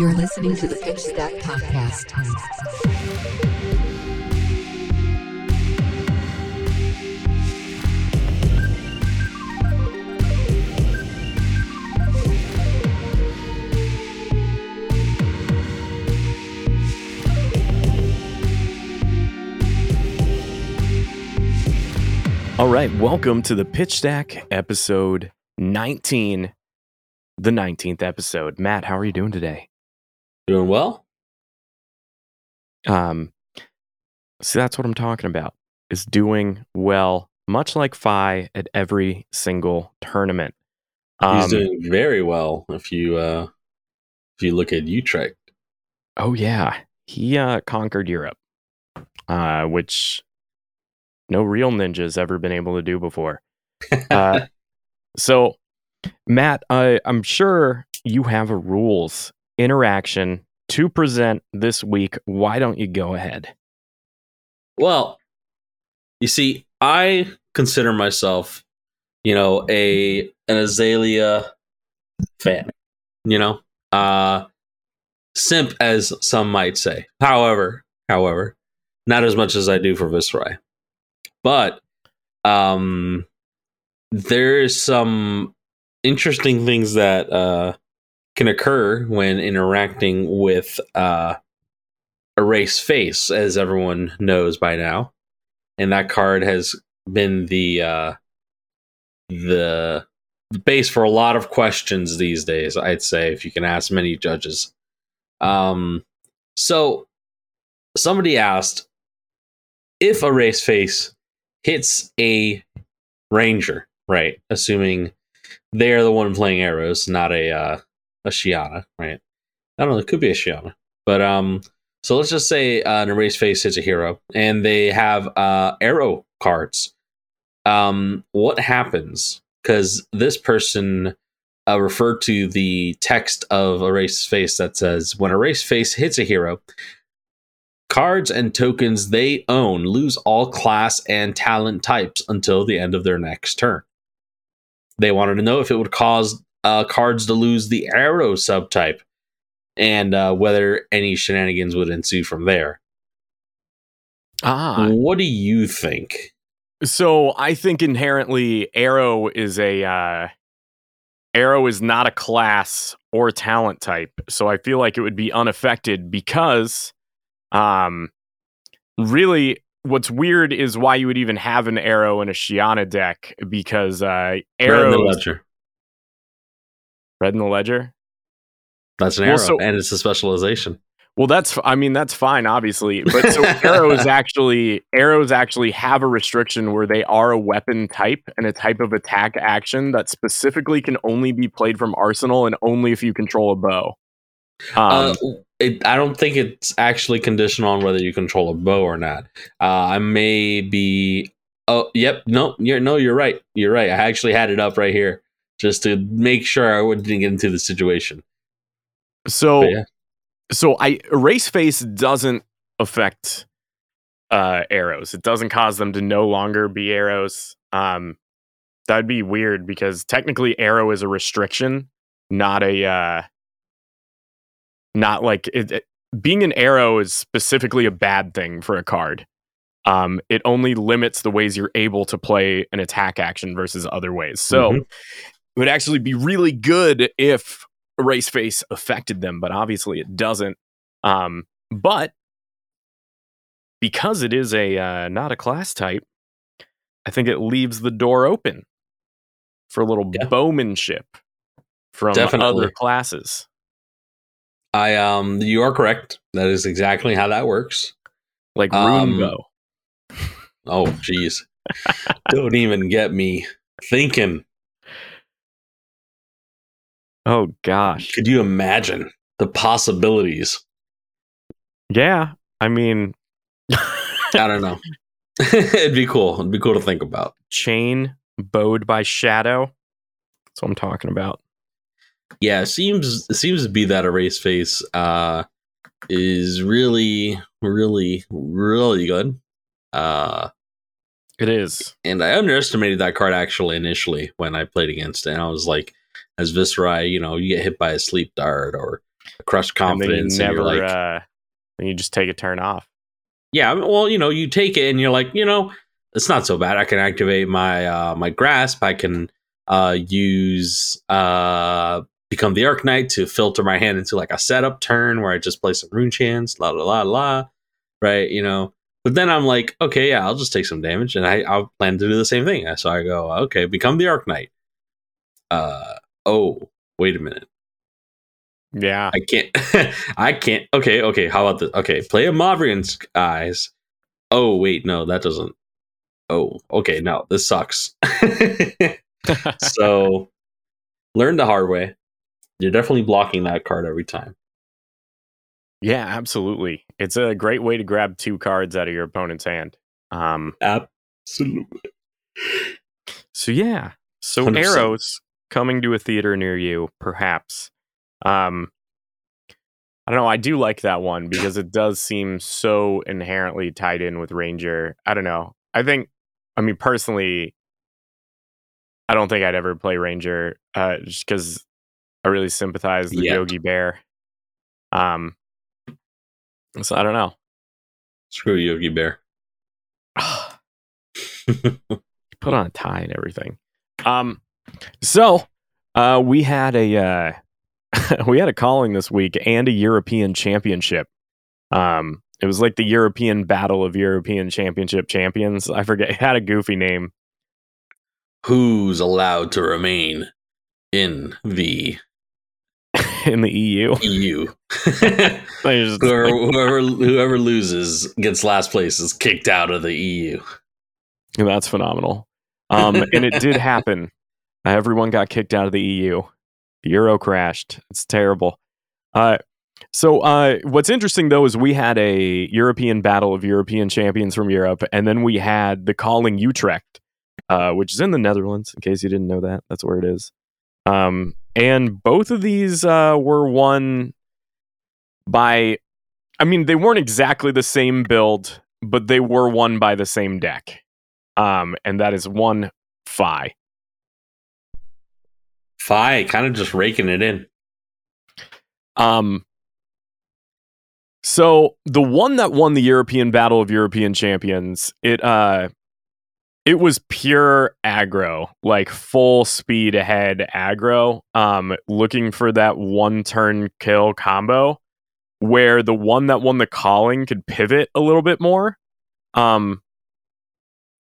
You're listening to the Pitch Stack Podcast. All right, welcome to the Pitch Stack episode 19, the 19th episode. Matt, how are you doing today? Doing well? Um, see, that's what I'm talking about. Is doing well, much like Fai at every single tournament. He's Um, doing very well if you uh if you look at Utrecht. Oh yeah, he uh, conquered Europe, uh, which no real ninja's ever been able to do before. Uh, so, Matt, I, I'm sure you have a rules interaction to present this week. Why don't you go ahead? Well, you see, I consider myself, you know, a an Azalea fan. You know, uh simp as some might say. However, however, not as much as I do for Viserai. But um there's some interesting things that uh can occur when interacting with uh erase face as everyone knows by now. And that card has been the uh the base for a lot of questions these days i'd say if you can ask many judges. Um so somebody asked if a race face hits a ranger right assuming they're the one playing arrows not a uh a Shiyana right i don't know it could be a Shiyana but um so let's just say uh, an erase face hits a hero, and they have uh, arrow cards. Um, what happens? Because this person uh, referred to the text of erase face that says, "When erase face hits a hero, cards and tokens they own lose all class and talent types until the end of their next turn." They wanted to know if it would cause uh, cards to lose the arrow subtype and uh, whether any shenanigans would ensue from there. Ah, What do you think? so I think inherently Arrow is a uh, Arrow is not a class or talent type, so I feel like it would be unaffected because, um, really, what's weird is why you would even have an Arrow in a Shiyana deck because uh, Arrow in the ledger. Red in the Ledger. That's an Well, arrow, so- and it's a specialization. Well, that's I mean that's fine, obviously, but so arrows actually arrows actually have a restriction where they are a weapon type and a type of attack action that specifically can only be played from arsenal and only if you control a bow. Um, uh, it, I don't think it's actually conditional on whether you control a bow or not. Uh, I may be. Oh, yep. No, you're no. You're right. You're right. I actually had it up right here just to make sure I wouldn't get into the situation. so yeah. so I erase face doesn't affect uh arrows. It doesn't cause them to no longer be arrows. Um that'd be weird because technically arrow is a restriction, not a uh not like it, it- being an arrow is specifically a bad thing for a card. Um it only limits the ways you're able to play an attack action versus other ways. So Mhm. It would actually be really good if race face affected them, but obviously it doesn't. Um, but because it is a uh, not a class type, I think it leaves the door open for a little Yeah. bowmanship from Definitely. other classes. I um, you are correct. That is exactly how that works. Like Um. Oh, jeez. Don't even get me thinking. Oh gosh. Could you imagine the possibilities? Yeah. I mean I don't know. It'd be cool. It'd be cool to think about. chain bowed by shadow. That's what I'm talking about. Yeah, it seems it seems to be that erase face uh is really, really, really good. Uh It is. and I underestimated that card actually initially when I played against it. And I was like, as Viserai, you know, you get hit by a sleep dart or crushed and then you confidence, and, never, you're like, uh, then you just take a turn off. yeah. Well, you know, you take it, and you're like, you know, it's not so bad. I can activate my uh, my grasp. I can uh, use uh, become the Arknight to filter my hand into like a setup turn where I just play some rune chants, la la la la, right? You know. But then I'm like, okay, yeah, I'll just take some damage, and I I'll plan to do the same thing. So I go, okay, become the Arknight. Uh oh, wait a minute. Yeah. I can't. I can't. Okay, okay. How about this? Okay, play a Mauvrion Skies. Oh wait, no, that doesn't. Oh, okay. No, this sucks. so, learn the hard way. You're definitely blocking that card every time. yeah, absolutely. It's a great way to grab two cards out of your opponent's hand. Um, Absolutely. so yeah. So 100%. arrows coming to a theater near you, perhaps. Um, I don't know. I do like that one because it does seem so inherently tied in with Ranger. I don't know. I think, I mean, personally, I don't think I'd ever play Ranger uh, just because I really sympathize with Yet. Yogi Bear. Um, so I don't know. Screw Yogi Bear. put on a tie and everything. Um, so uh, we had a uh, we had a calling this week and a European Championship. Um, it was like the European Battle of European Championship Champions. I forget. It had a goofy name. Who's allowed to remain in the in the EU. EU? Whoever, whoever whoever loses gets last place is kicked out of the EU. That's phenomenal. Um, and it did happen. Everyone got kicked out of the EU. The euro crashed. It's terrible. Uh, so uh, what's interesting though is we had a European battle of European champions from Europe, and then we had the Calling Utrecht, uh, which is in the Netherlands. In case you didn't know that, that's where it is. Um, and both of these uh, were won by. I mean, they weren't exactly the same build, but they were won by the same deck um, and that is one Fai. Fai kind of just raking it in. Um, so the one that won the European Battle of European Champions, it uh, it was pure aggro, like full speed ahead aggro. Um, looking for that one turn kill combo, where the one that won the calling could pivot a little bit more. Um,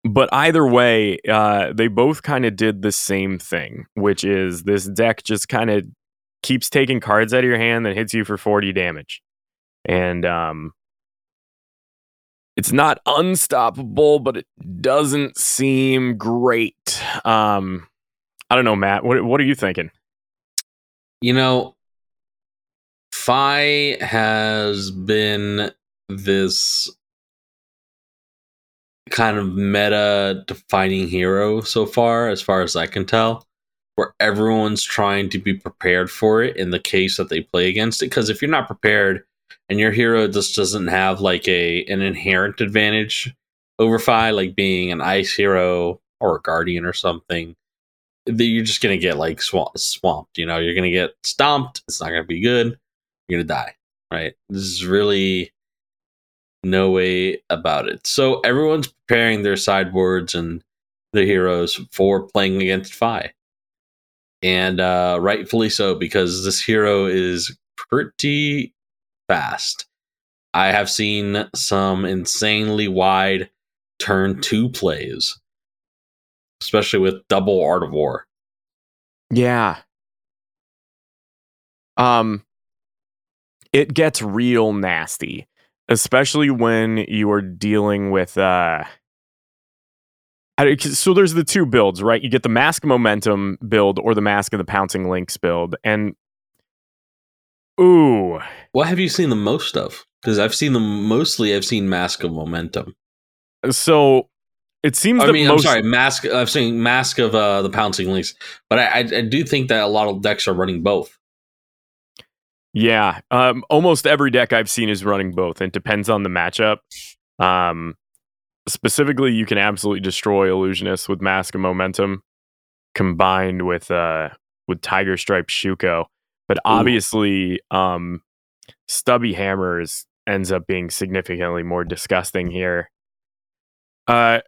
but either way, uh, they both kind of did the same thing, which is this deck just kind of keeps taking cards out of your hand that hits you for 40 damage. And um, it's not unstoppable, but it doesn't seem great. Um, I don't know, Matt. What what are you thinking? You know, Fai has been this kind of meta defining hero so far, as far as I can tell, where everyone's trying to be prepared for it in the case that they play against it. Because if you're not prepared and your hero just doesn't have like a an inherent advantage over Fai, like being an ice hero or a guardian or something, you're just gonna get like swamp, swamped. You know, you're gonna get stomped. It's not gonna be good. You're gonna die. Right. This is really no way about it. So everyone's preparing their sideboards and their heroes for playing against Fai. And uh, rightfully so, because this hero is pretty fast. I have seen some insanely wide turn two plays, especially with double Art of War. Yeah. Um, it gets real nasty, especially when you are dealing with uh. So there's the two builds, right? You get the Mask Momentum build or the Mask of the Pouncing Lynx build, and ooh, What have you seen the most of? Because I've seen them mostly. I've seen Mask of Momentum. so it seems I that mean, most I'm sorry, Mask. I've seen Mask of uh, the Pouncing Lynx, but I, I, I do think that a lot of decks are running both. Yeah, um, almost every deck I've seen is running both. It depends on the matchup. Um, specifically, you can absolutely destroy Illusionist with Mask of Momentum, combined with uh, with Tiger Stripe Shuko. but obviously, um, stubby hammers ends up being significantly more disgusting here. Uh,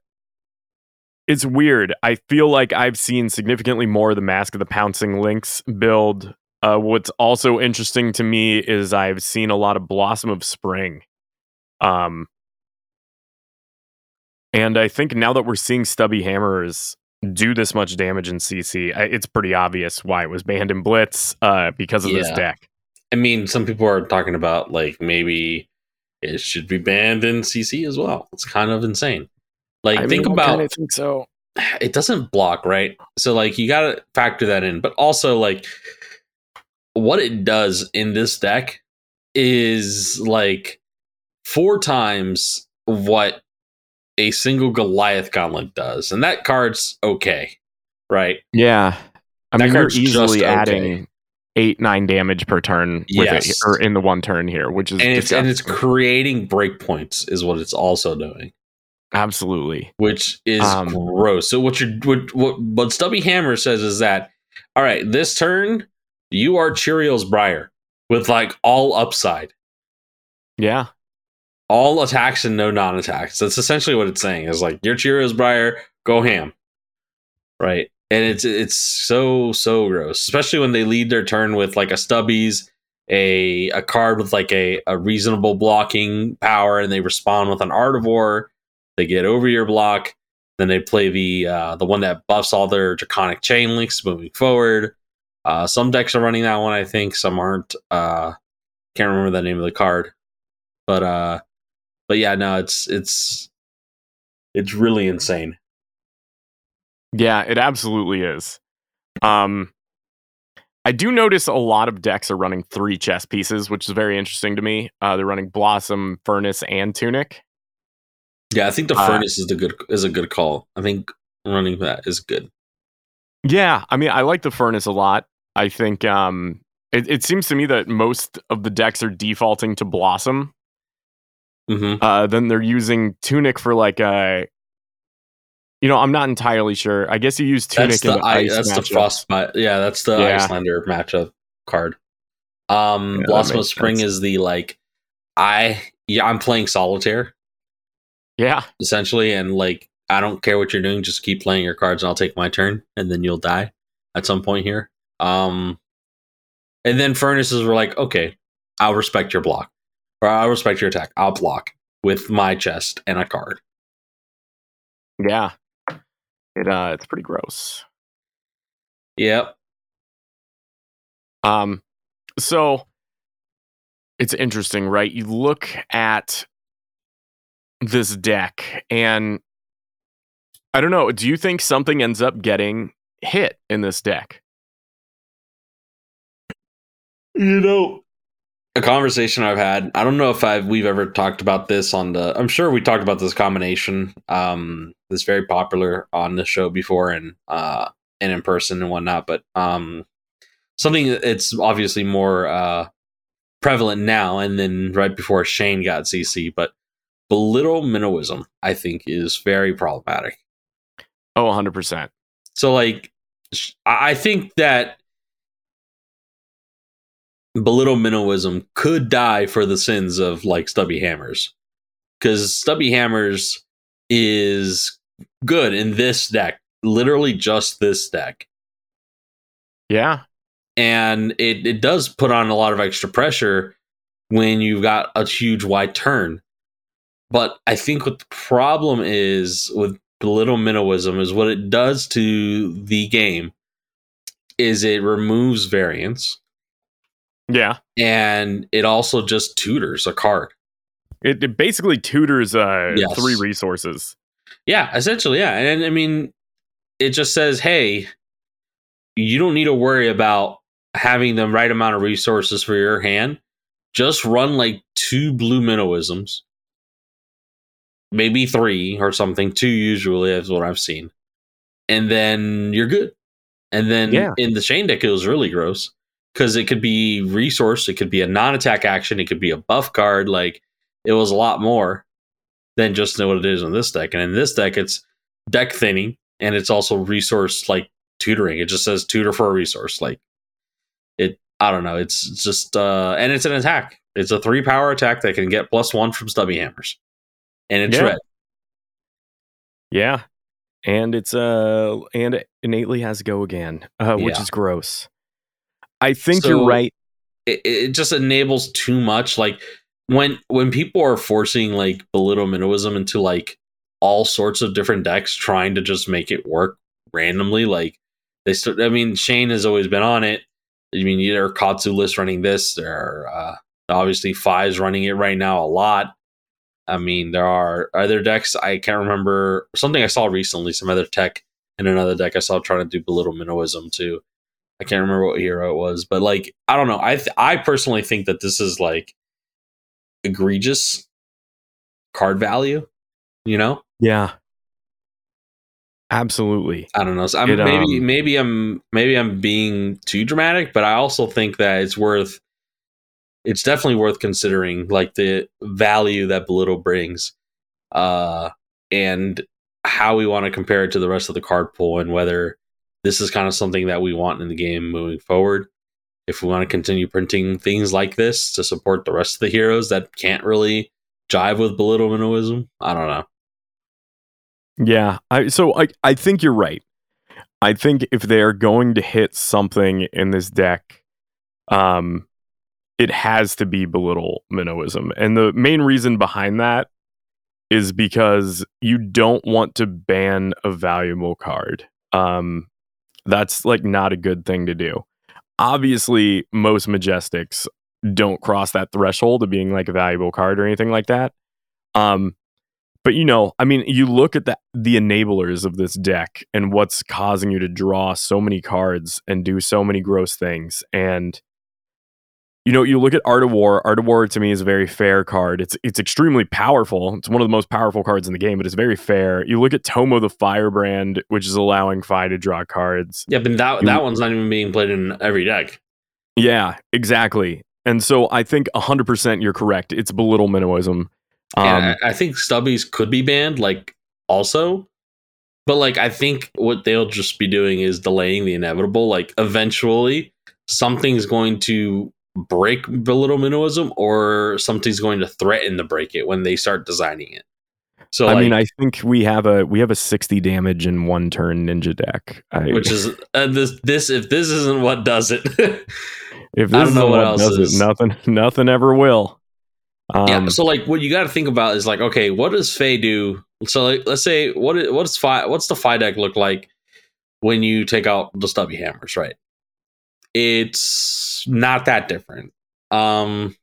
it's weird. I feel like I've seen significantly more of the Mask of the Pouncing Lynx build. Uh, what's also interesting to me is I've seen a lot of Blossom of Spring. Um, and I think now that we're seeing stubby hammers do this much damage in CC, it's pretty obvious why it was banned in Blitz uh, because of yeah. this deck. I mean, some people are talking about like maybe it should be banned in CC as well. It's kind of insane. Like I think mean, about I think so. It doesn't block, right? So like you got to factor that in. But also like what it does in this deck is like four times what a single Goliath Gauntlet does, and that card's okay, right? Yeah, I that mean you're easily adding okay. eight nine damage per turn with yes. it, or in the one turn here, which is and it's, and it's creating breakpoints is what it's also doing. Absolutely, which is um, gross. So what you what, what what Stubby Hammer says is that all right, this turn you are Cheerios Briar with like all upside. Yeah, all attacks and no non-attacks. That's essentially what it's saying. Is like your Cheerios Briar, go ham, right? And it's it's so so gross, especially when they lead their turn with like a Stubbies, a a card with like a a reasonable blocking power, and they respond with an Art of War. They get over your block, then they play the uh, the one that buffs all their draconic chain links moving forward. Uh, some decks are running that one, I think. Some aren't. Uh, can't remember the name of the card, but uh, but yeah, no, it's it's it's really insane. Yeah, it absolutely is. Um I do notice a lot of decks are running three chess pieces, which is very interesting to me. Uh, they're running Blossom, Furnace, and Tunic. Yeah, I think the uh, Furnace is the good is a good call. I think running that is good. Yeah, I mean, I like the Furnace a lot. I think um, it, it seems to me that most of the decks are defaulting to Blossom Mm-hmm. Uh, then they're using Tunic for like a. You know, I'm not entirely sure. I guess you use Tunic that's the, in the I, That's matchup. the Frostbite. Yeah, that's the yeah. Iyslander matchup card. Um, yeah, Blossom of Spring sense. is the like, I yeah, I'm playing solitaire. Yeah, essentially, and like I don't care what you're doing, just keep playing your cards, and I'll take my turn, and then you'll die at some point here. Um, and then furnaces were like, okay, I'll respect your block or I'll respect your attack. I'll block with my chest and a card. Yeah. It uh it's pretty gross. Yep. Um so it's interesting, right? You look at this deck and I don't know, do you think something ends up getting hit in this deck? You know, a conversation I've had. I don't know if I've we've ever talked about this on the. I'm sure we talked about this combination. Um, that's very popular on the show before and uh and in person and whatnot. But um, something that's obviously more uh prevalent now and then right before Chane got CC, but belittle minnowism I think is very problematic. Oh, 100 percent. So like, I think that belittle minnowism could die for the sins of like Stubby Hammers. Because Stubby Hammers is good in this deck, literally just this deck. Yeah. And it, it does put on a lot of extra pressure when you've got a huge wide turn. But I think what the problem is with belittle minnowism is what it does to the game is it removes variance yeah. And it also just tutors a card. It, it basically tutors uh, yes. three resources. Yeah, essentially, yeah. And I mean, it just says, hey, you don't need to worry about having the right amount of resources for your hand. Just run like two blue minnowisms, maybe three or something. Two usually is what I've seen, and then you're good. And then yeah. in the Chane deck, it was really gross because it could be resource, it could be a non-attack action, it could be a buff card. Like it was a lot more than just what it is in this deck. And in this deck, it's deck thinning and it's also resource like tutoring. It just says tutor for a resource. Like it I don't know. It's just uh, and it's an attack. It's a three power attack that can get plus one from stubby hammers, and it's Yeah. red. Yeah. And it's uh and it innately has go again, uh, which Yeah. is gross. I think So- you're right. It, it just enables too much. Like when when people are forcing like belittle minnowism into like all sorts of different decks, trying to just make it work randomly. Like they start. I mean, Chane has always been on it. I mean, there are Katsu lists running this. There are uh, obviously Fives running it right now a lot. I mean, there are other decks. I can't remember something I saw recently. Some other tech in another deck I saw trying to do belittle minnowism too. I can't remember what hero it was, but like I don't know. I th- I personally think that this is like egregious card value. You know, Yeah. Absolutely. I don't know. So I'm, It, maybe um, maybe I'm maybe I'm being too dramatic, but I also think that it's worth. It's definitely worth considering, like the value that belittle brings, uh, and how we want to compare it to the rest of the card pool, and whether this is kind of something that we want in the game moving forward. If we want to continue printing things like this to support the rest of the heroes that can't really jive with belittle minnowism, I don't know. Yeah. I so I I think you're right. I think if they're going to hit something in this deck, um it has to be belittle minnowism. And the main reason behind that is because you don't want to ban a valuable card. Um that's like not a good thing to do. Obviously, most majestics don't cross that threshold of being like a valuable card or anything like that. Um but you know, I mean, you look at the the enablers of this deck and what's causing you to draw so many cards and do so many gross things. And you know, you look at Art of War. Art of War to me is a very fair card. It's it's extremely powerful. It's one of the most powerful cards in the game, but it's very fair. You look at Tome of the Firebrand, which is allowing Fai to draw cards. Yeah, but that You- that one's not even being played in every deck. Yeah, exactly. And so I think 100% you're correct. It's belittle minnowism. Um, I, I think stubbies could be banned, like also, but like I think what they'll just be doing is delaying the inevitable. Like eventually, something's going to break belittle minnowism, or something's going to threaten to break it when they start designing it. So, I like, mean, I think we have a we have a 60 damage in one turn ninja deck. I, which is uh, this this if this isn't what does it. if I don't know what what else does is. it, nothing nothing ever will. Um, yeah. So like, what you got to think about is like, okay, what does Fai do? So like, let's say what what's Fai what's the Fai deck look like when you take out the stubby hammers, right? It's not that different. Um,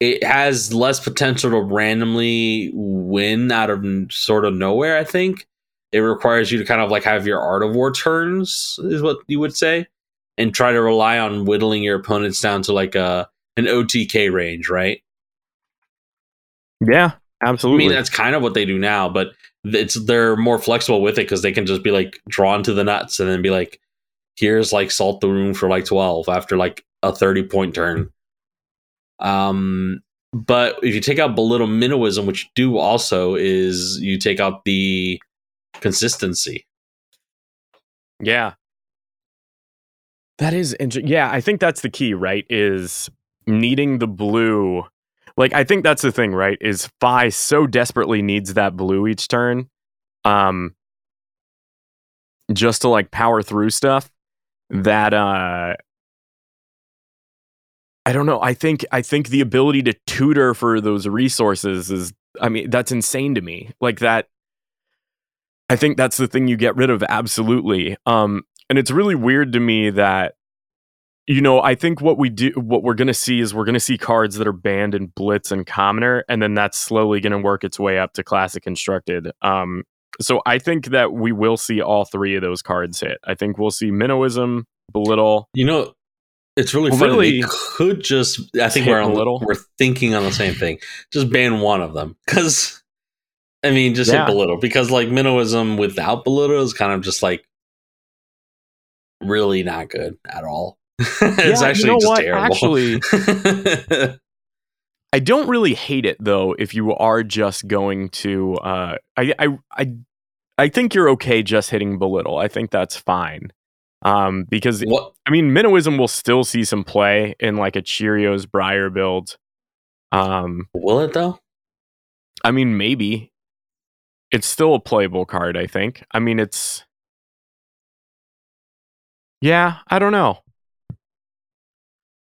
it has less potential to randomly win out of sort of nowhere. I think it requires you to kind of like have your art of war turns, is what you would say, and try to rely on whittling your opponents down to like a an OTK range, right? yeah, absolutely. I mean, that's kind of what they do now, but it's they're more flexible with it because they can just be like drawn to the nuts and then be like, here's like salt the wound for like twelve after like a thirty point turn. Um, but if you take out belittle minnowism, which you do also, is you take out the consistency. Yeah. That is interesting. Yeah, I think that's the key, right? Is needing the blue. Like I think that's the thing, right? Is Fai so desperately needs that blue each turn. Um just to like power through stuff that uh I don't know. I think I think the ability to tutor for those resources is I mean, that's insane to me. Like that I think that's the thing you get rid of absolutely. Um and it's really weird to me that you know, I think what we do what we're going to see is we're going to see cards that are banned in blitz and commoner and then that's slowly going to work its way up to classic constructed. Um so I think that we will see all three of those cards hit. I think we'll see minnowism, belittle. You know, it's really funny. really, they could just. I think we're on, little. We're thinking on the same thing. Just ban one of them because. I mean, just Yeah. hit belittle because like minnowism without belittle is kind of just like really not good at all. it's Yeah, you actually know just what? terrible. Actually, I don't really hate it though if you are just going to uh I I I I think you're okay just hitting belittle. I think that's fine. Um, because What? I mean, Minnowism will still see some play in like a Cheerios Briar build. Um, Will it though? I mean, maybe it's still a playable card. I think. I mean, it's yeah. I don't know.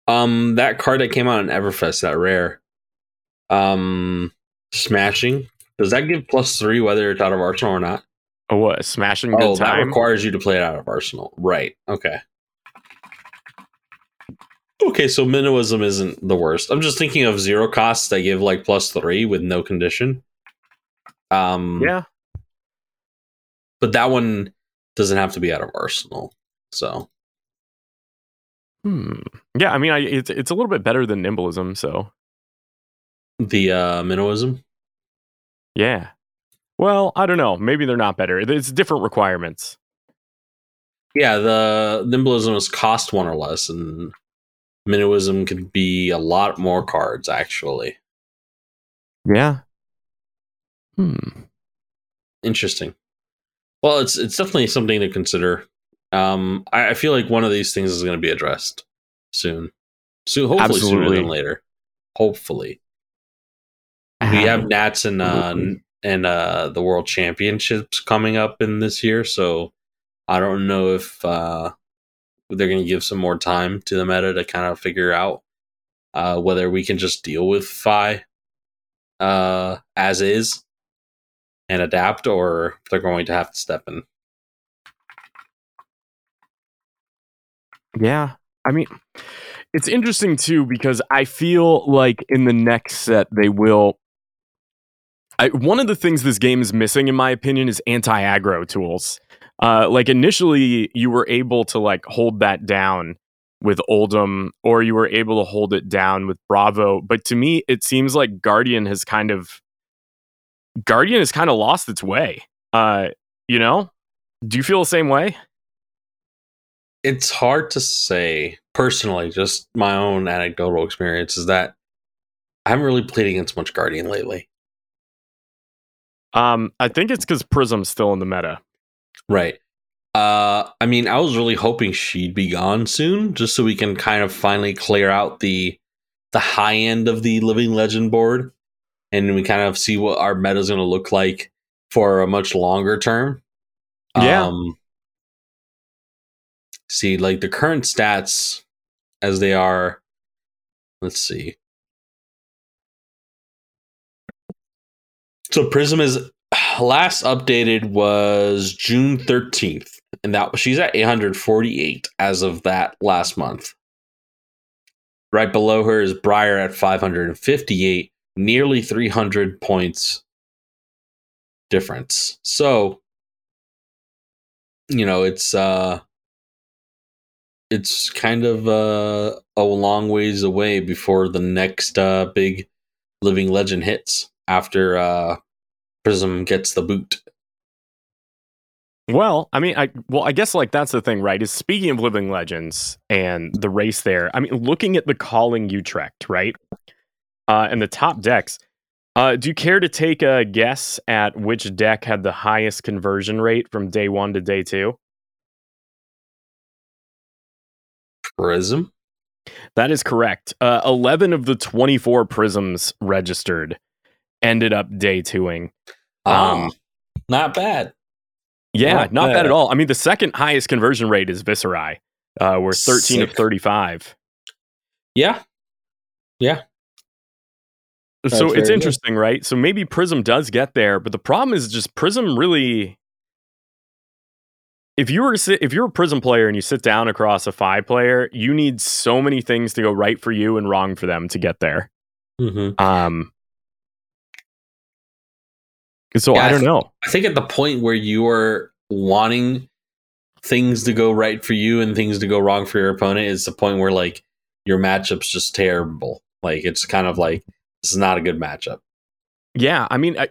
Um, that card that came out in Everfest, that rare, um, smashing. Does that give plus three whether it's out of Arsenal or not? Oh, what smashing good Oh, that time? requires you to play it out of Arsenal. Right. Okay. Okay, so Minnowism isn't the worst. I'm just thinking of zero costs that give like plus three with no condition. Um, yeah. but that one doesn't have to be out of Arsenal. So Hmm. Yeah. I mean, I, it's it's a little bit better than Nimbleism. So the uh, Minnowism. yeah. Well, I don't know. Maybe they're not better. It's different requirements. Yeah, the Nimbleism is cost one or less, and Minnowism can be a lot more cards actually. Yeah. Hmm. Interesting. Well, it's it's definitely something to consider. Um, I, I feel like one of these things is going to be addressed soon. Soon, hopefully sooner than later. Hopefully, we have Nats and uh, and uh, the World Championships coming up in this year, so I don't know if uh, they're going to give some more time to the meta to kind of figure out uh, whether we can just deal with Fai uh, as is and adapt, or if they're going to have to step in. Yeah. I mean, it's interesting too because I feel like in the next set they will. I, one of the things this game is missing, in my opinion, is anti aggro tools. Uh, like initially, you were able to like hold that down with Oldhim, or you were able to hold it down with Bravo. But to me, it seems like Guardian has kind of Guardian has kind of lost its way. Uh, you know, do you feel the same way? It's hard to say personally, just my own anecdotal experience is that I haven't really played against much Guardian lately. Um, I think it's because Prism's still in the meta. Right. Uh, I mean, I was really hoping she'd be gone soon, just so we can kind of finally clear out the the high end of the Living Legend board, and we kind of see what our meta is going to look like for a much longer term. Yeah. Um, see, like the current stats as they are. Let's see. So Prism is last updated was June 13th, and that she's at 848 as of that last month. Right below her is Briar at 558, nearly 300 points difference. So, you know, it's uh it's kind of uh, a long ways away before the next uh, big living legend hits after uh, Prism gets the boot. Well, I mean, I well, I guess like that's the thing, right? Is speaking of living legends and the race there. I mean, looking at the calling you Utrecht, right? Uh, and the top decks. Uh, do you care to take a guess at which deck had the highest conversion rate from day one to day two? Prism? That is correct. Uh, Eleven of the twenty-four prisms registered ended up day twoing. Um, Um, not bad. Yeah, Not not, bad. bad. at all. I mean, the second highest conversion rate is Viserai. Uh, we're thirteen of thirty-Fai. Yeah. Yeah. That's so it's good. interesting, right? So maybe Prism does get there, but the problem is just Prism really. If you were if you're a Prism player and you sit down across a five player, you need so many things to go right for you and wrong for them to get there. Mm-hmm. Um. So Yeah, I don't know. I think at the point where you are wanting things to go right for you and things to go wrong for your opponent is the point where like your matchup's just terrible. Like it's kind of like this is not a good matchup. Yeah, I mean, I,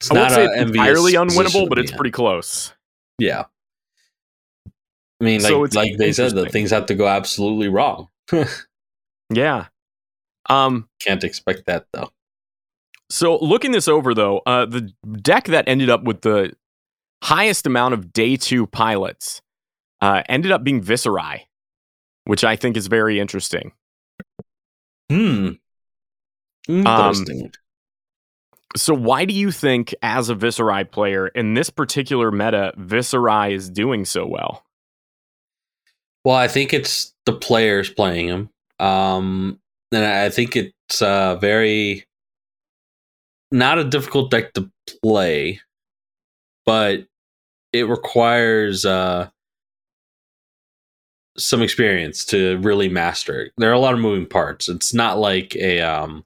It's I won't say it's entirely unwinnable, but it's pretty close. yeah. I mean, like So like they said, that things have to go absolutely wrong. Yeah. Um. Can't expect that though. So looking this over though, uh, the deck that ended up with the highest amount of day two pilots uh, ended up being Viserai, which I think is very interesting. Hmm. Interesting. So, why do you think, as a Viserai player in this particular meta, Viserai is doing so well? well, I think it's the players playing him. Um, and I think it's uh, very not a difficult deck to play, but it requires uh, some experience to really master it. There are a lot of moving parts. It's not like a um,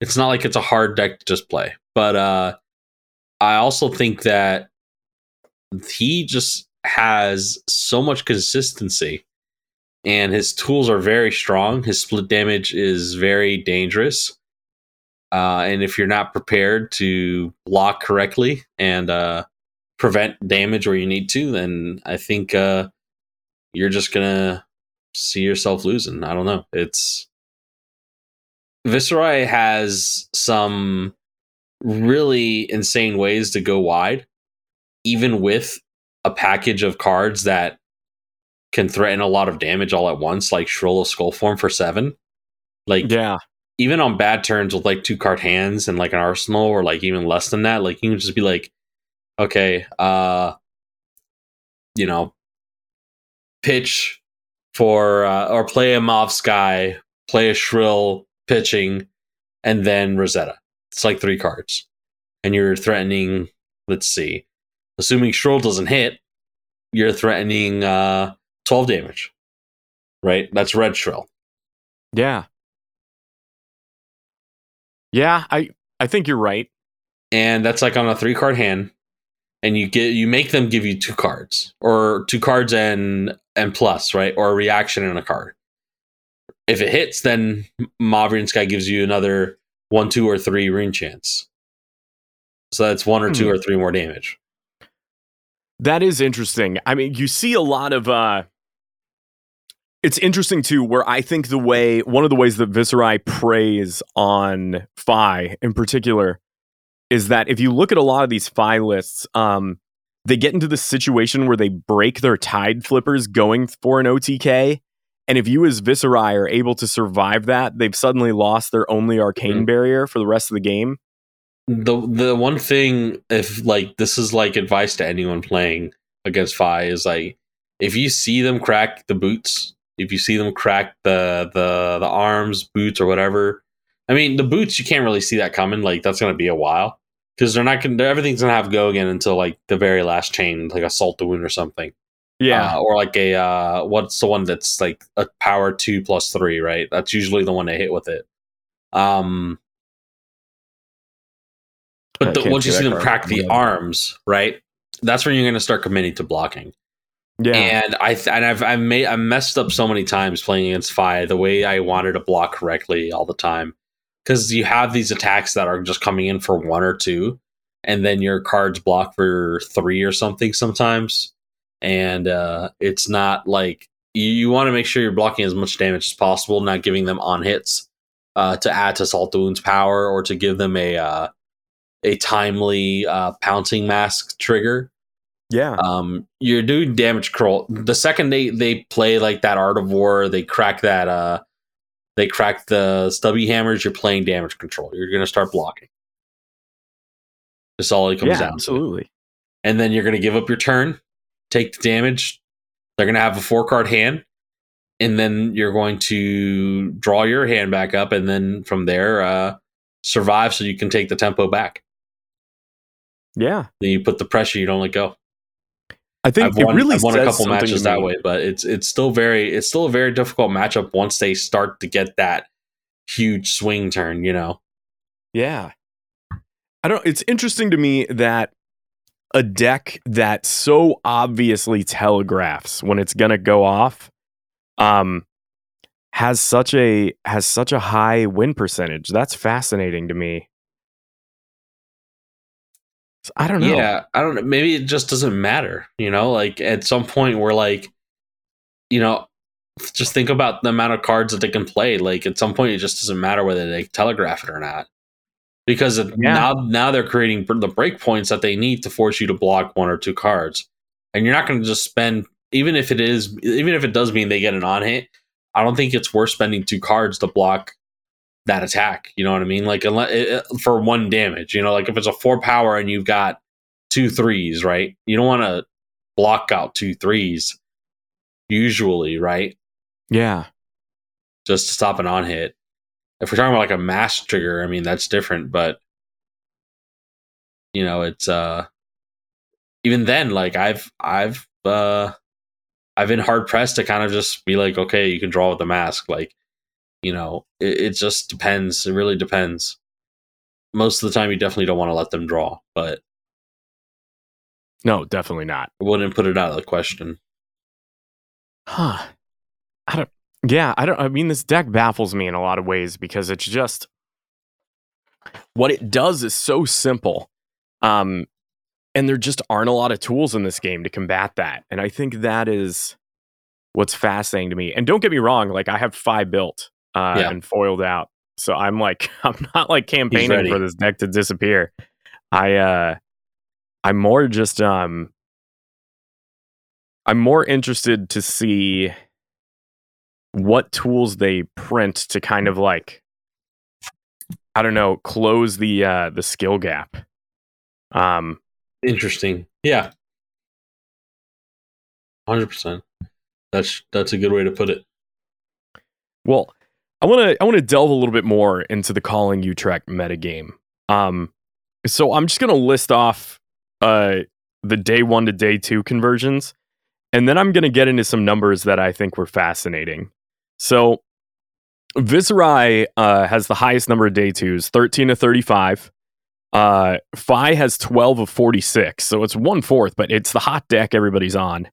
it's not like it's a hard deck to just play. But uh, I also think that he just has so much consistency and his tools are very strong. His split damage is very dangerous. Uh, and if you're not prepared to block correctly and uh, prevent damage where you need to, then I think uh, you're just gonna see yourself losing. I don't know. It's Viserai has some really insane ways to go wide, even with a package of cards that can threaten a lot of damage all at once, like Shrill of Skullform for seven. Like Yeah. Even on bad turns with like two card hands and like an arsenal or like even less than that, like you can just be like, okay, uh you know, pitch for uh, or play a Mauve Sky, play a Shrill pitching, and then Rosetta. It's like three cards. And you're threatening, let's see, assuming Shrill doesn't hit, you're threatening uh 12 damage. Right? That's red Shrill. Yeah. Yeah, I I think you're right. and that's like on a three card hand and you get you make them give you two cards or two cards and and plus right or a reaction and a card if it hits then Mauvrion Skies gives you another one two or three ring chance so that's one or two Hmm. or three more damage That is interesting. I mean, you see a lot of uh it's interesting too, where I think the way one of the ways that Viserai preys on Fai in particular is that if you look at a lot of these Fai lists, um, they get into the situation where they break their tide flippers going for an OTK. And if you as Viserai are able to survive that, they've suddenly lost their only arcane Mhm. barrier for the rest of the game. the the one thing if like this is like advice to anyone playing against Fai is like if you see them crack the boots, if you see them crack the the the arms, boots or whatever. I mean, the boots you can't really see that coming. Like that's going to be a while because they're not going. to Everything's going to have to go again until like the very last chain, like a salt the wound or something. Yeah. Uh, or like a uh, what's the one that's like a power two plus three, right? That's usually the one they hit with it. Um, but the, once you see see them crack the arms, right? That's when you're going to start committing to blocking. Yeah. And I th- and I've I made I messed up so many times playing against Fai the way I wanted to block correctly all the time. Because you have these attacks that are just coming in for one or two, and then your cards block for three or something sometimes, and uh, it's not like you, you want to make sure you're blocking as much damage as possible, not giving them on hits uh, to add to Salt Wound's power or to give them a uh, a timely uh, pouncing mask trigger yeah. um you're doing damage control the second they they play like that art of war they crack that uh they crack the stubby hammers you're playing damage control you're gonna start blocking that's all it comes yeah, down to absolutely. and then you're gonna give up your turn take the damage they're gonna have a four card hand and then you're going to draw your hand back up and then from there uh survive so you can take the tempo back Yeah. then you put the pressure you don't let go I think I've it won, really I've won a couple matches that way, but it's it's still very it's still a very difficult matchup once they start to get that huge swing turn. You know, Yeah. I don't it's interesting to me that a deck that so obviously telegraphs when it's going to go off um has such a has such a high win percentage. That's fascinating to me. So, I don't know. yeah, I don't know. Maybe it just doesn't matter. You know, like at some point we're like, you know, just think about the amount of cards that they can play. Like at some point, it just doesn't matter whether they telegraph it or not, because Yeah. now now they're creating the break points that they need to force you to block one or two cards, and you're not going to just spend even if it is, even if it does mean they get an on hit, I don't think it's worth spending two cards to block that attack. You know what I mean? Like unless, for one damage, you know, like if it's a four power and you've got two threes, right? You don't want to block out two threes usually, right? Yeah. Just to stop an on hit. If we're talking about like a mass trigger, I mean that's different, but you know, it's uh even then, like I've I've uh I've been hard pressed to kind of just be like, okay, you can draw with the mask. Like, you know, it, it just depends. It really depends. Most of the time, you definitely don't want to let them draw, but No, definitely not. I wouldn't put it out of the question. Huh. I don't yeah, I don't I mean this deck baffles me in a lot of ways because it's just what it does is so simple. Um and there just aren't a lot of tools in this game to combat that. And I think that is what's fascinating to me. And don't get me wrong, like I have five built uh Yeah. and foiled out. So I'm like I'm not like campaigning for this deck to disappear. I uh I'm more just um I'm more interested to see what tools they print to kind of like I don't know, close the uh the skill gap. Um Interesting. Yeah. Hundred percent. That's that's a good way to put it. well, I want to I want to delve a little bit more into the calling Utrecht metagame. Um so I'm just going to list off uh the day 1 to day 2 conversions and then I'm going to get into some numbers that I think were fascinating. So Viserai uh, has the highest number of day twos, 13 to 35. Uh, Fai has 12 of 46, so it's one fourth, but it's the hot deck everybody's on.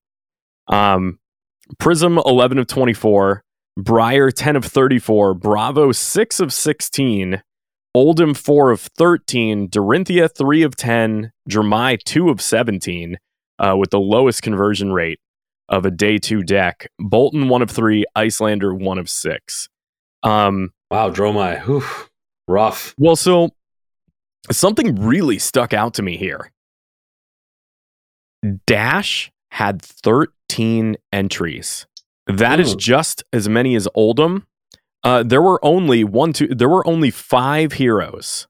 Um, Prism 11 of 24, Briar 10 of 34, Bravo 6 of 16, Oldhim 4 of 13, Dorinthia 3 of 10, Dromai 2 of 17, uh, with the lowest conversion rate of a day two deck. Boltyn 1 of 3, Iyslander 1 of 6. Um, Wow, Dromai. Whew. Rough. well, so something really stuck out to me here. Dash had 13 entries. That is Ooh. just as many as Oldhim. Uh, there were only one, two, there were only five heroes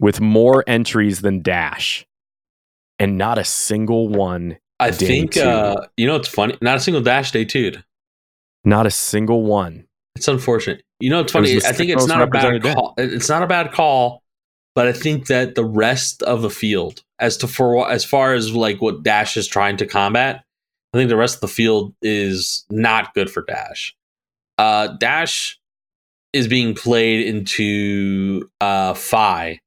with more entries than Dash, and not a single one, I think uh you know it's funny. Not a single dash day two. not a single one. It's unfortunate. You know, it's funny. the I think it's not a bad call. It's not a bad call, but I think that the rest of the field, as to for as far as like what Dash is trying to combat, I think the rest of the field is not good for Dash. Uh, Dash is being played into uh, Fai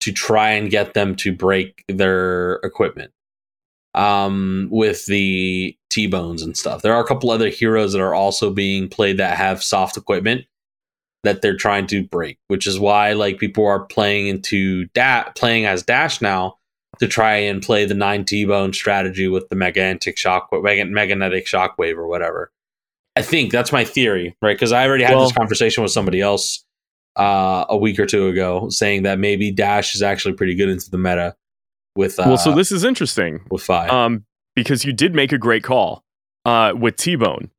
to try and get them to break their equipment um, with the T bones and stuff. There are a couple other heroes that are also being played that have soft equipment that they're trying to break, which is why like people are playing into da- playing as Dash now to try and play the nine T bone strategy with the megantic shock mega- magnetic shockwave or whatever. I think that's my theory, right? Because I already had Well- this conversation with somebody else uh, a week or two ago, saying that maybe Dash is actually pretty good into the meta with uh, well, so this is interesting. with Fai. um, because you did make a great call uh, with T Bone.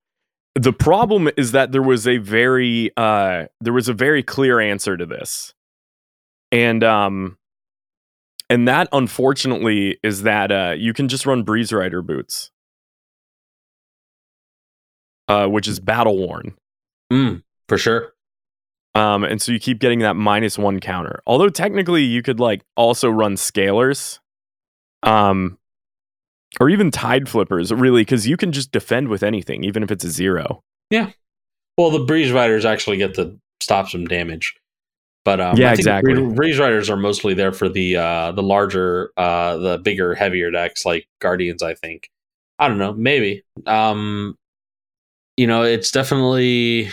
The problem is that there was a very uh, there was a very clear answer to this, and um, and that unfortunately is that uh, you can just run Breeze Rider boots, uh, which is battle worn. Mm, for sure. Um, and so you keep getting that minus one counter. Although technically you could like also run scalers, um, or even tide flippers, really, because you can just defend with anything, even if it's a zero. Yeah. Well, the breeze riders actually get to stop some damage, but um, Yeah, exactly. Breeze riders are mostly there for the uh, the larger, uh, the bigger, heavier decks like guardians. I think. I don't know. Maybe. Um, you know, it's definitely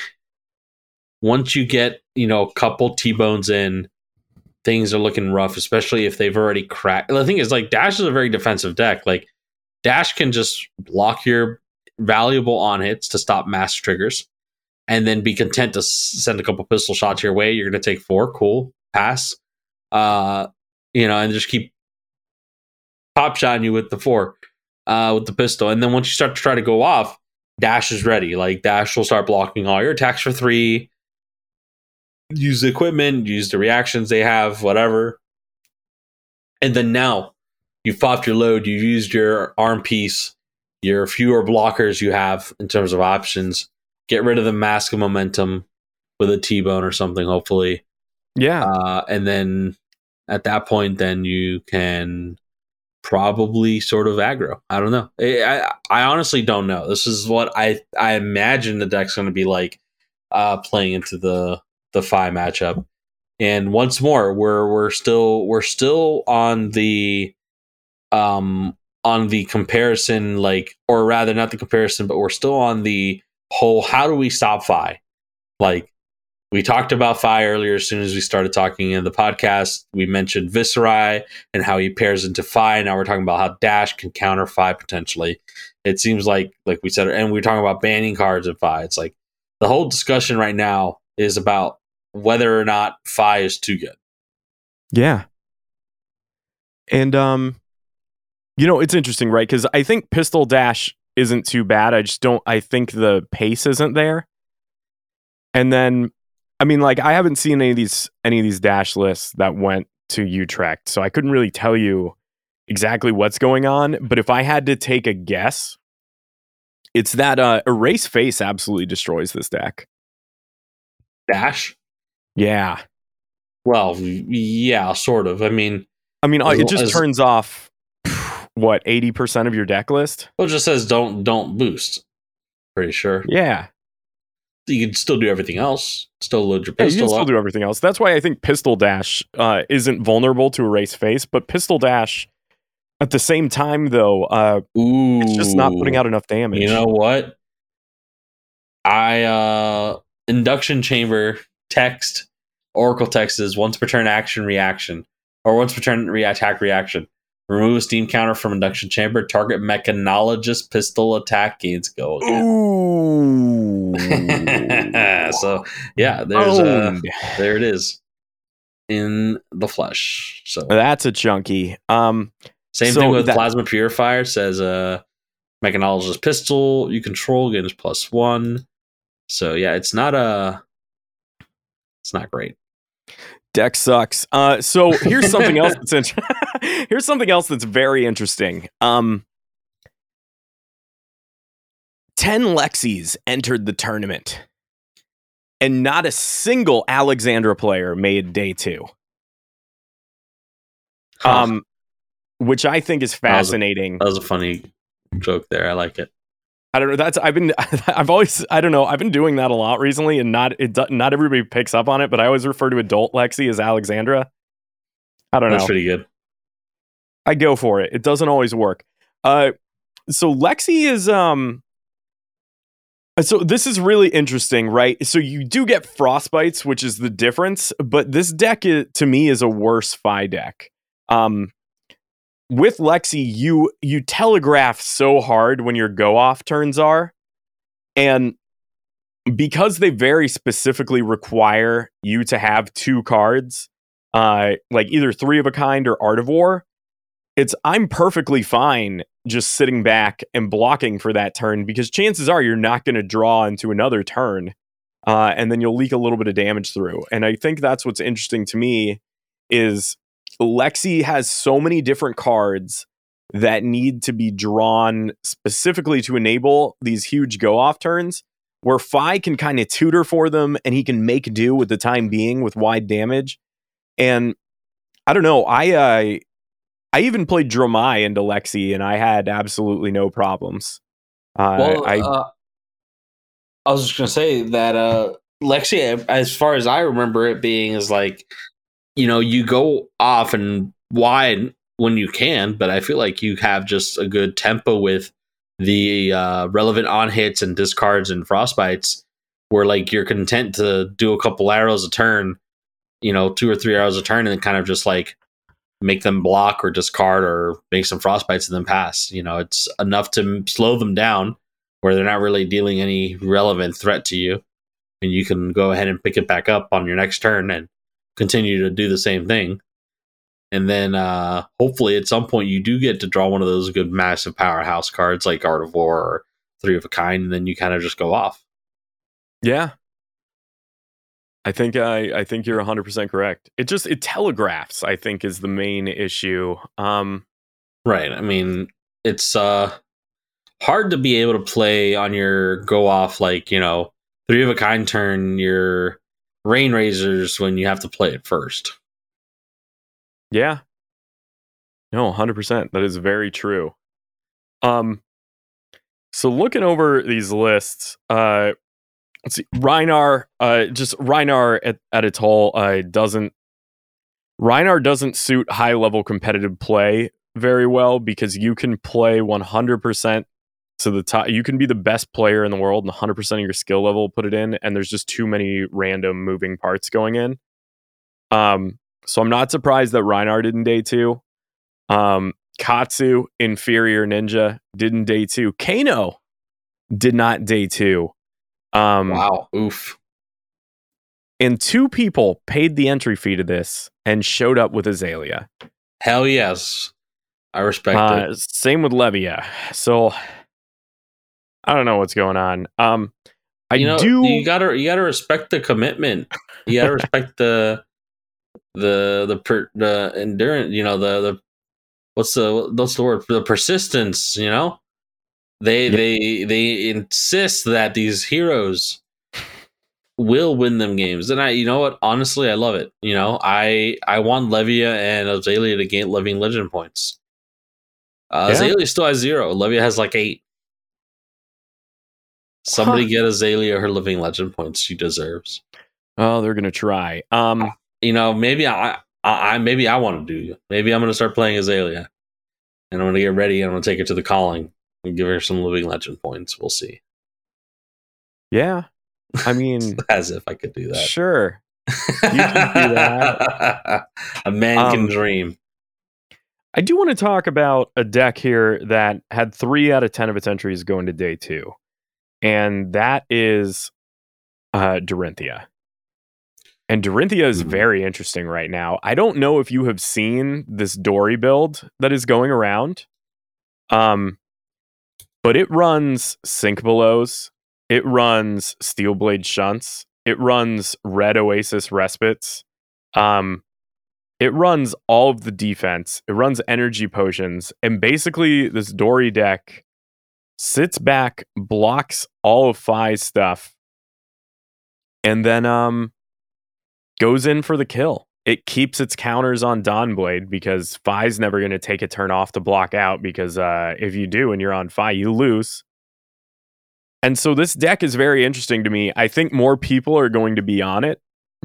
once you get you know a couple T bones in, things are looking rough. Especially if they've already cracked. The thing is, like Dash is a very defensive deck. Like Dash can just block your valuable on hits to stop mass triggers and then be content to send a couple pistol shots your way. You're going to take four. Cool. Pass. Uh, you know, and just keep pop shotting you with the four. uh, with the pistol, and then once you start to try to go off, dash is ready. Like dash will start blocking all your attacks for three. Use the equipment, use the reactions they have, whatever. And then now you've popped your load, you've used your arm piece, your fewer blockers you have in terms of options. Get rid of the mask of momentum with a T bone or something, hopefully. Yeah. Uh, and then at that point, then you can probably sort of aggro. I don't know. I, I, I honestly don't know. This is what I I imagine the deck's going to be like uh, playing into the the Fai matchup. And once more, we're we're still we're still on the um on the comparison, like or rather not the comparison, but we're still on the whole how do we stop Fai? Like we talked about Fai earlier as soon as we started talking in the podcast. We mentioned Viserai and how he pairs into Fai. Now we're talking about how Dash can counter Fai potentially. It seems like, like we said, and we are talking about banning cards in Fai. It's like the whole discussion right now is about whether or not Fai is too good. Yeah. And um you know, it's interesting, right? Cuz I think Pistol Dash isn't too bad. I just don't I think the pace isn't there. And then I mean, like I haven't seen any of these any of these dash lists that went to Utrecht, so I couldn't really tell you exactly what's going on. But if I had to take a guess, it's that uh, erase face absolutely destroys this deck. Dash, yeah. Well, yeah, sort of. I mean, I mean, uh, it just as, turns off what eighty percent of your deck list. Well, it just says don't don't boost. Pretty sure. Yeah, you can still do everything else. Still load your pistol. Yeah, you can still up. do everything else. That's why I think Pistol Dash uh, isn't vulnerable to erase face, but Pistol Dash at the same time, though, uh, Ooh, it's just not putting out enough damage. You know what? I uh, induction chamber text Oracle text is once per turn action reaction or once per turn re- attack reaction. Remove a steam counter from induction chamber. Target mechanologist pistol attack gains go again. Ooh. so yeah, there's uh, there it is in the flesh. So that's a chunky. Um, same so thing with that, plasma purifier. Says uh, mechanologist pistol you control gains plus one. So yeah, it's not a. It's not great. Deck sucks. Uh, so here's something else that's in- here's something else that's very interesting. Um, ten Lexis entered the tournament, and not a single Alexandra player made day two. Huh. Um, which I think is fascinating. That was, a, that was a funny joke there. I like it. I don't know. That's I've been I've always I don't know. I've been doing that a lot recently, and not it not everybody picks up on it. But I always refer to adult Lexi as Alexandra. I don't That's know. pretty good. I go for it. It doesn't always work. Uh, so Lexi is um. So this is really interesting, right? So you do get frostbites, which is the difference, but this deck is, to me is a worse Fai deck. Um, with Lexi, you you telegraph so hard when your go off turns are, and because they very specifically require you to have two cards, uh, like either three of a kind or Art of War, it's I'm perfectly fine just sitting back and blocking for that turn because chances are you're not going to draw into another turn, uh, and then you'll leak a little bit of damage through. And I think that's what's interesting to me is Lexi has so many different cards that need to be drawn specifically to enable these huge go off turns where Fai can kind of tutor for them and he can make do with the time being with wide damage. And I don't know, I uh, I even played Dromai into Lexi and I had absolutely no problems. Uh, well, I uh, I was just gonna say that uh, Lexi, as far as I remember it being, is like you know, you go off and wide when you can, but I feel like you have just a good tempo with the uh, relevant on hits and discards and frostbites where like you're content to do a couple arrows a turn, you know, two or three arrows a turn and kind of just like make them block or discard or make some frostbites and then pass. You know, it's enough to slow them down where they're not really dealing any relevant threat to you. And you can go ahead and pick it back up on your next turn and continue to do the same thing. and then uh, hopefully at some point you do get to draw one of those good massive powerhouse cards like Art of War or Three of a Kind, and then you kind of just go off. Yeah. I think I I think you're 100% correct. It just it telegraphs I think is the main issue. Um Right. I mean, it's uh hard to be able to play on your go off like, you know, three of a kind turn your rain razors when you have to play it first. yeah. No, 100%. That is very true. Um so looking over these lists, uh let's see Rhinar uh just Rhinar at, at its whole uh doesn't Rhinar doesn't suit high level competitive play very well because you can play 100% to the top you can be the best player in the world and 100% of your skill level put it in and there's just too many random moving parts going in um so i'm not surprised that Rhinar didn't day 2 um Katsu inferior ninja didn't day 2 Kano did not day 2 um Wow. Oof. and two people paid the entry fee to this and showed up with Azalea Hell yes. I respect Uh, it. same with Levia. So I don't know what's going on. Um, I you know, do. you gotta you gotta respect the commitment. You gotta respect the the the per, the endurance. You know the the what's the what's the word the persistence. You know, they Yeah. they they insist that these heroes will win them games, and I you know what honestly I love it. You know I I want Levia and Azalea to gain living legend points. Uh, Yeah. Azalea still has zero. Levia has like eight. Somebody Huh. get Azalea her living legend points she deserves. oh, they're gonna try. Um, You know, maybe I, I, I maybe I want to do. Maybe I'm going to start playing Azalea, and I'm going to get ready. and I'm going to take her to the calling and give her some living legend points. We'll see. yeah. I mean, As if I could do that. sure. can do that. A man Um, can dream. I do want to talk about a deck here that had three out of ten of its entries go into day two, and that is uh, Dorinthia. And Dorinthia is Mhm. very interesting right now. I don't know if you have seen this Dory build that is going around, um, but it runs Sink Belows, it runs Steel Blade Shunts, it runs Red Oasis Respites, um, it runs all of the defense, it runs energy potions, and basically this Dory deck sits back, blocks all of Fai's stuff, and then um goes in for the kill. It keeps its counters on Dawnblade because Fai's never going to take a turn off to block out because uh, if you do and you're on Fai, you lose. And so this deck is very interesting to me. I think more people are going to be on it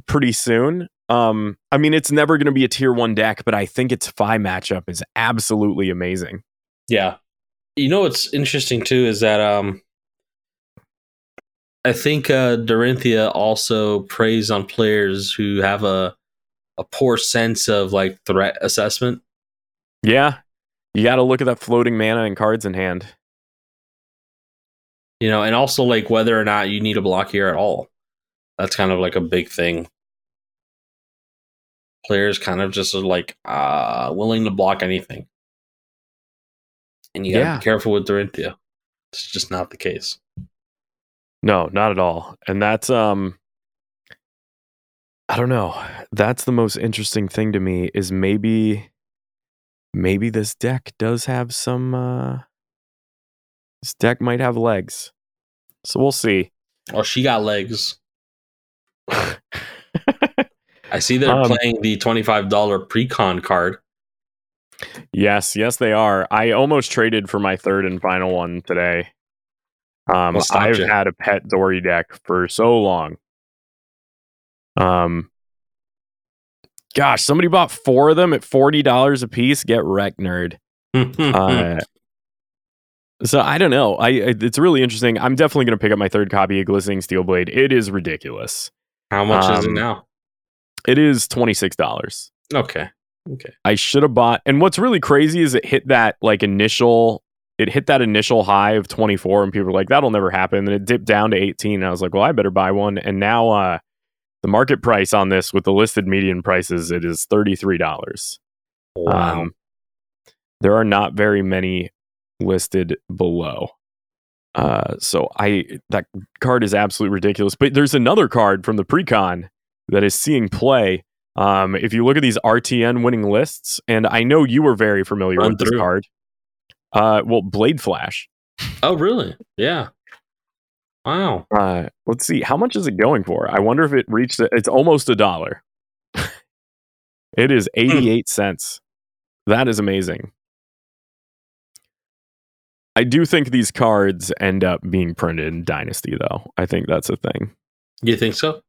pretty soon. Um, I mean, it's never going to be a tier one deck, but I think its Fai matchup is absolutely amazing. Yeah. You know what's interesting too is that um I think uh Dorinthia also preys on players who have a a poor sense of like threat assessment. Yeah, you got to look at that floating mana and cards in hand. You know, and also like whether or not you need a block here at all. That's kind of like a big thing. Players kind of just are like uh willing to block anything. And you gotta Yeah. be careful with Dorinthia. It's just not the case. No, not at all. And that's um I don't know. That's the most interesting thing to me is maybe maybe this deck does have some uh this deck might have legs. So we'll see. Oh, she got legs. I see they're Um, playing the twenty-five dollar pre-con card. Yes, yes they are. I almost traded for my third and final one today. Um I've you? had a pet Dory deck for so long. Um Gosh, somebody bought four of them at forty dollars a piece. Get wrecked, nerd. Uh, so I don't know. I it's really interesting. I'm definitely going to pick up my third copy of Glistening Steel Blade. It is ridiculous. How much is it um, now? It is twenty six dollars. Okay, okay. I should have bought. And what's really crazy is it hit that like initial. It hit that initial high of 24, and people were like, "That'll never happen." And it dipped down to 18, and I was like, "Well, I better buy one." And now, uh, the market price on this with the listed median prices, it is 33 dollars. Wow. Um, there are not very many listed below. Uh, so I that card is absolutely ridiculous. But there's another card from the precon that is seeing play. Um, if you look at these RTN winning lists, and I know you were very familiar Run with this card. Uh, well, Blade Flash. oh, really? Yeah. Wow. Uh, let's see, how much is it going for? I wonder if it reached. A, it's almost a dollar. it is eighty-eight cents. That is amazing. I do think these cards end up being printed in Dynasty, though. I think that's a thing. You think so?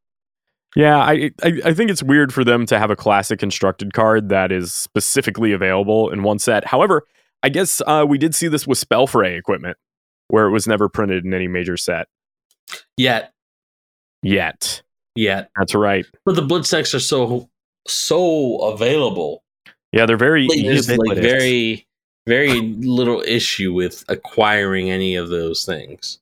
Yeah, I, I I think it's weird for them to have a classic constructed card that is specifically available in one set. However, I guess uh, we did see this with Spellfray equipment, where it was never printed in any major set Yet. yet. Yet. That's right. But the blitz decks are so so available. Yeah, they're very there's like very very little issue with acquiring any of those things.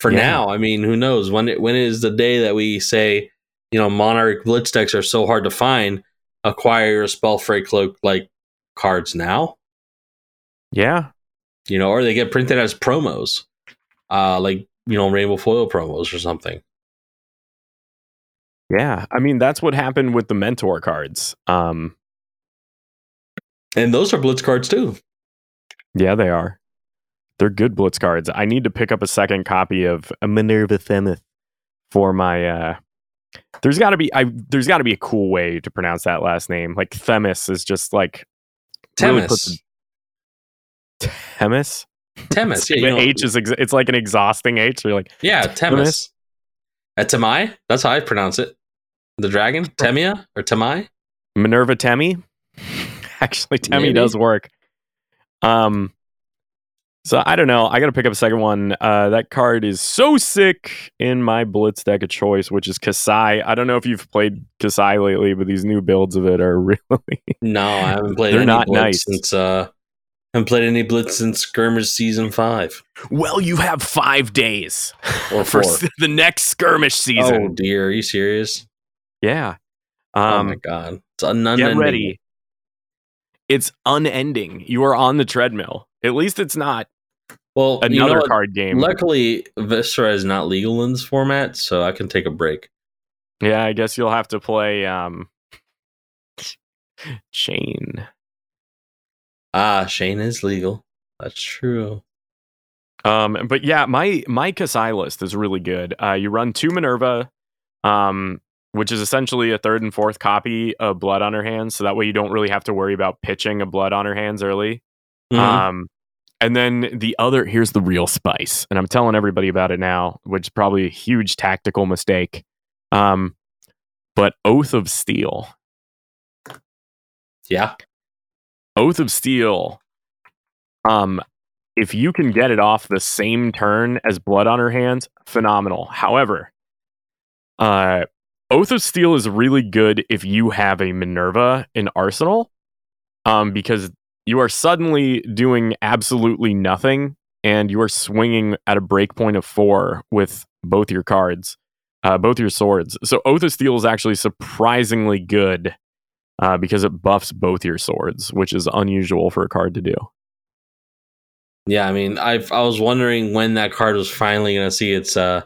For Yeah. now, I mean, who knows when it when is the day that we say, you know, Monarch blitz decks are so hard to find, acquire your Spellfray cloak like cards now, yeah, you know, or they get printed as promos. Uh like, you know, rainbow foil promos or something. yeah. I mean, that's what happened with the mentor cards. Um, And those are blitz cards too. yeah, they are. They're good blitz cards. I need to pick up a second copy of a Minerva Themith for my. uh There's got to be I. There's got to be a cool way to pronounce that last name. Like Themis is just like really puts Temis. Themis. Temis. Yeah, the you know, H is ex- it's like an exhausting H. So you're like yeah, Temis. At Temai? That's how I pronounce it. The dragon? Temia or Temai? Minerva Temi. Actually, Temi Maybe. does work. Um, so I don't know. I got to pick up a second one. Uh, that card is so sick in my Blitz deck of choice, which is Kassai. I don't know if you've played Kassai lately, but these new builds of it are really. No, I haven't played They're any not Blitz nice. since uh haven't played any Blitz since Skirmish season five. well, you have five days Or for the next skirmish season. Oh dear, are you serious? Yeah. oh Um, my god. It's un- get ready. It's unending. You are on the treadmill. At least it's not Well, another you know card game. Luckily, Viserai is not legal in this format, so I can take a break. Yeah, I guess you'll have to play um Chane. Ah, Chane is legal. That's true. Um but yeah, my my Kassai list is really good. Uh you run two Minerva, um, which is essentially a third and fourth copy of Blood on her hands, so that way you don't really have to worry about pitching a blood on her hands early. Mhm. Um and then the other here's the real spice, and I'm telling everybody about it now, which is probably a huge tactical mistake. Um but Oath of Steel. yeah. Oath of Steel. Um, if you can get it off the same turn as Blood on her hands, phenomenal. However, uh, Oath of Steel is really good if you have a Minerva in Arsenal, um, because you are suddenly doing absolutely nothing, and you are swinging at a breakpoint of four with both your cards, uh, both your swords. So Oath of Steel is actually surprisingly good uh, because it buffs both your swords, which is unusual for a card to do. Yeah, I mean, I I was wondering when that card was finally going to see its uh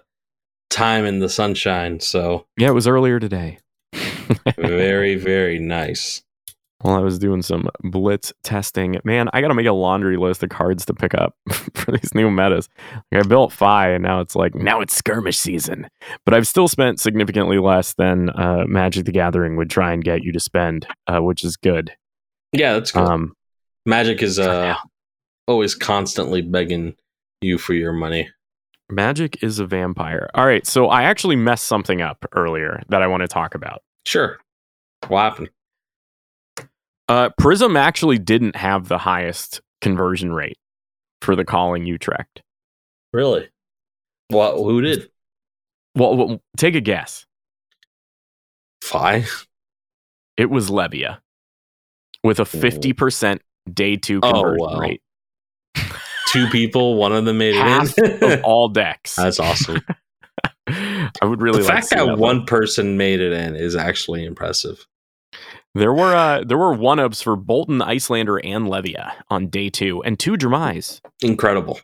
time in the sunshine. So Yeah, it was earlier today. very very nice. While I was doing some blitz testing, man, I got to make a laundry list of cards to pick up for these new metas. Like I built Fai, and now it's like now it's skirmish season. But I've still spent significantly less than uh, Magic the Gathering would try and get you to spend, uh, which is good. Yeah, that's cool. Um, Magic is uh always constantly begging you for your money. Magic is a vampire. All right, so I actually messed something up earlier that I want to talk about. Sure. What happened? Uh, Prism actually didn't have the highest conversion rate for the calling Utrecht. Really? What? Who did? Well, well, take a guess. Five. It was Levia with a 50% day two conversion wow. rate. Two people. One of them made Half it in. of all decks. That's awesome. I would really the like fact to see that that one person made it in is actually impressive. There were uh, there were one ups for Boltyn, Iyslander, and Levia on day two, and two Dromais. Incredible.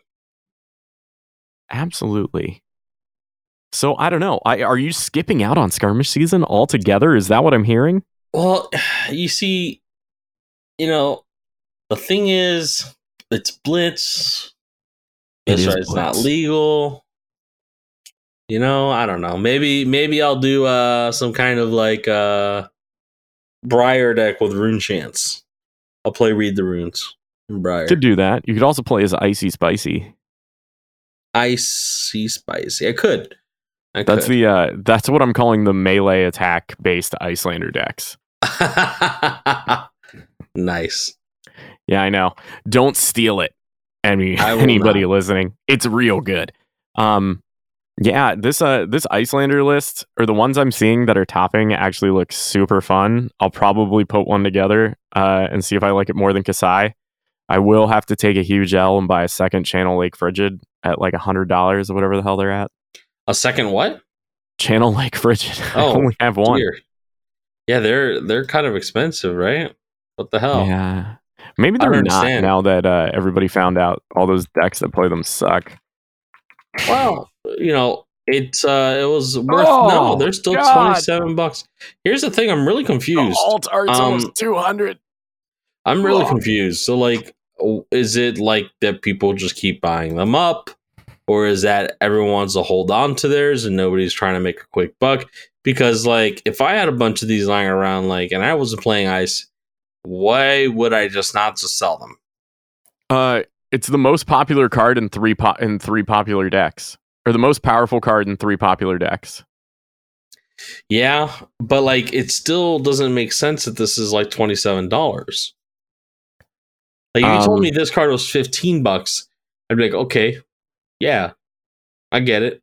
Absolutely. So I don't know. I, are you skipping out on skirmish season altogether? Is that what I'm hearing? Well, you see, you know, the thing is, it's blitz. It It's, is it's not legal. You know, I don't know. Maybe maybe I'll do uh some kind of like uh Briar deck with rune chance. I'll play read the runes in Briar. Could do that. You could also play as icy spicy. Icy spicy. I could. I That's could. the uh, that's what I'm calling the melee attack based Iyslander decks. nice. Yeah, I know. Don't steal it. I will anybody not. listening, it's real good. Um, yeah, this uh this Iyslander list or the ones I'm seeing that are topping actually look super fun. I'll probably put one together uh and see if I like it more than Kassai. I will have to take a huge L and buy a second channel Lake Frigid at like a hundred dollars or whatever the hell they're at. A second what? Channel Lake Frigid. I Oh, only have one. Dear. Yeah, they're they're kind of expensive, right? What the hell? Yeah. Maybe they're not now that uh, everybody found out all those decks that play them suck. Well, you know, it's uh it was worth Oh, no, they're still God. 27 bucks. Here's the thing, I'm really confused. alt art's Um, almost 200. I'm really Oh. confused. So like is it like that people just keep buying them up or is that everyone wants to hold on to theirs and nobody's trying to make a quick buck? Because like if I had a bunch of these lying around like and I wasn't playing ice, why would I just not just sell them? Uh, it's the most popular card in three po- in three popular decks, or the most powerful card in three popular decks. Yeah, but like it still doesn't make sense that this is like twenty seven dollars. Like if you told Um, me this card was fifteen bucks, I'd be like, okay, yeah, I get it.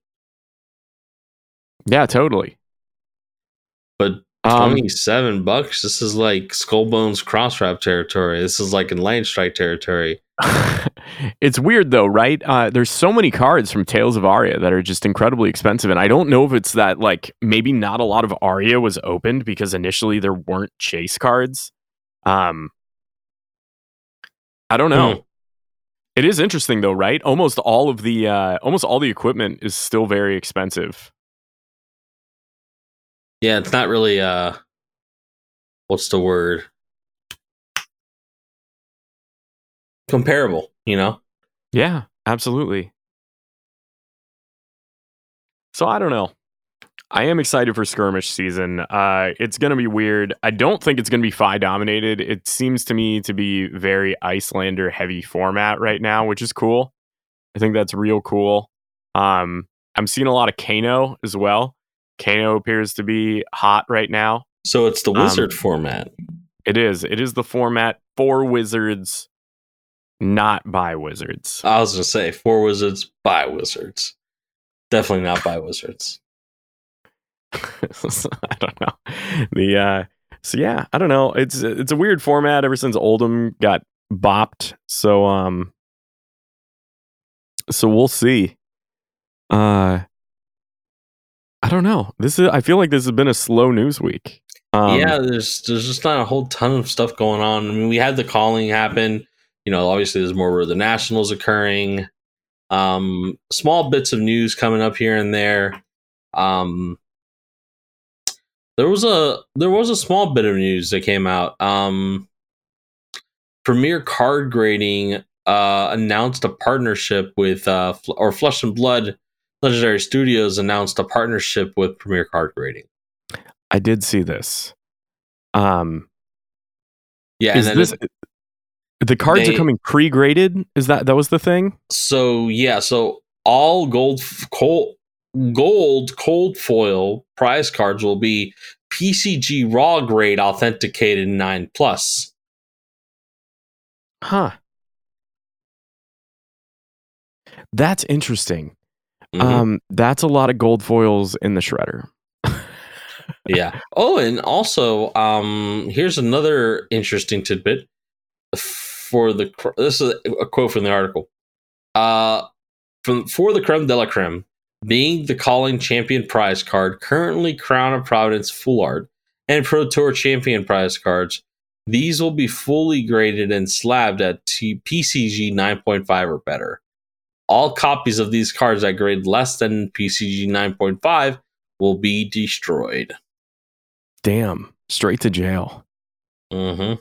Yeah, totally. But Um, twenty seven bucks, this is like Skullbones cross wrap territory. This is like in Land Strike territory. it's weird though, right? Uh, there's so many cards from Tales of Aria that are just incredibly expensive, and I don't know if it's that like maybe not a lot of Aria was opened because initially there weren't chase cards. Um, I don't know. Hmm. It is interesting though, right? Almost all of the uh, almost all the equipment is still very expensive. Yeah, it's not really uh, what's the word? Comparable, you know. Yeah, absolutely. So I don't know. I am excited for skirmish season. Uh, it's going to be weird. I don't think it's going to be Fai dominated. It seems to me to be very Iyslander heavy format right now, which is cool. I think that's real cool. Um, I'm seeing a lot of Kano as well. Kano appears to be hot right now. So it's the Um, wizard format. It is. It is the format for wizards, not by wizards. I was gonna say four wizards by wizards. Definitely not by wizards. I don't know. The uh so yeah, I don't know. It's it's a weird format ever since Oldhim got bopped. So um so we'll see. Uh I don't know. This is I feel like this has been a slow news week. Um, yeah, there's there's just not a whole ton of stuff going on. I mean, we had the calling happen. You know, obviously there's more where the nationals occurring. Um, small bits of news coming up here and there. Um, there was a there was a small bit of news that came out. Um, Premier Card Grading uh, announced a partnership with uh, or Flesh and Blood Legendary Studios announced a partnership with Premier Card Grading. I did see this. Um Yeah, is this the cards they- are coming pre-graded? Is that that was the thing? So yeah, so all gold cold gold cold foil prize cards will be PCG raw grade authenticated nine plus. Huh. That's interesting. Mhm. Um, that's a lot of gold foils in the shredder. yeah. Oh, and also, um, here's another interesting tidbit for the. This is a quote from the article. Uh, from for the creme de la creme, being the calling champion prize card, currently Crown of Providence full art, and Pro Tour Champion prize cards. These will be fully graded and slabbed at T- PCG 9.5 or better. All copies of these cards that grade less than PCG 9.5 will be destroyed. Damn. Straight to jail. hmm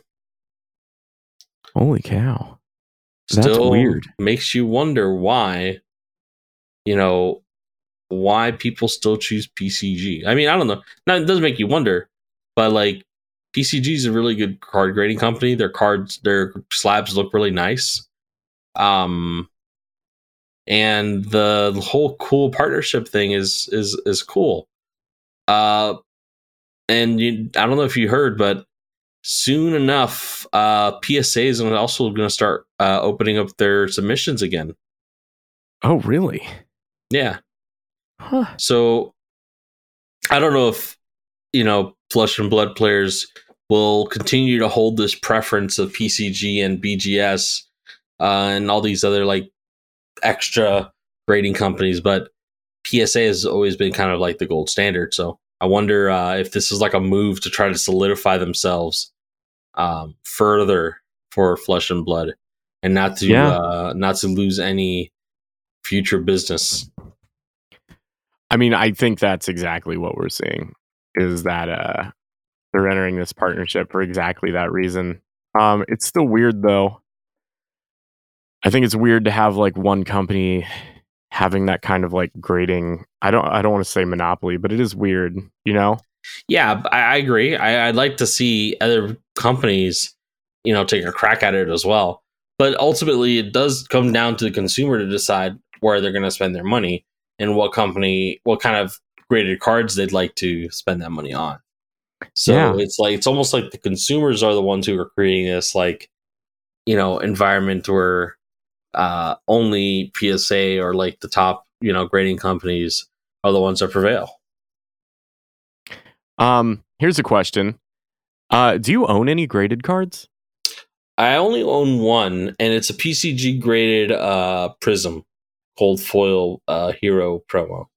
Holy cow. That's Still weird. makes you wonder why, you know, why people still choose PCG. I mean, I don't know. Now, it does make you wonder, but like PCG is a really good card grading company. Their cards, their slabs look really nice. Um, and the, whole cool partnership thing is is is cool. Uh, and you, I don't know if you heard, but soon enough, uh, PSA is also going to start uh, opening up their submissions again. Oh, really? Yeah. Huh. So I don't know if you know Flesh and Blood players will continue to hold this preference of PCG and BGS uh, and all these other like extra grading companies, but PSA has always been kind of like the gold standard. So I wonder uh, if this is like a move to try to solidify themselves um, further for Flesh and Blood, and not to Yeah. uh, not to lose any future business. I mean, I think that's exactly what we're seeing is that uh they're entering this partnership for exactly that reason. Um it's still weird though. I think it's weird to have like one company having that kind of like grading. I don't I don't want to say monopoly, but it is weird, you know? Yeah, I, I agree. I, I'd like to see other companies, you know, take a crack at it as well. But ultimately, it does come down to the consumer to decide where they're going to spend their money and what company, what kind of graded cards they'd like to spend that money on. So Yeah. it's like it's almost like the consumers are the ones who are creating this, like, you know, environment where uh, only PSA or like the top, you know, grading companies are the ones that prevail. Um here's a question. Uh do you own any graded cards? I only own one, and it's a PCG graded uh, Prism Cold Foil uh, Hero promo.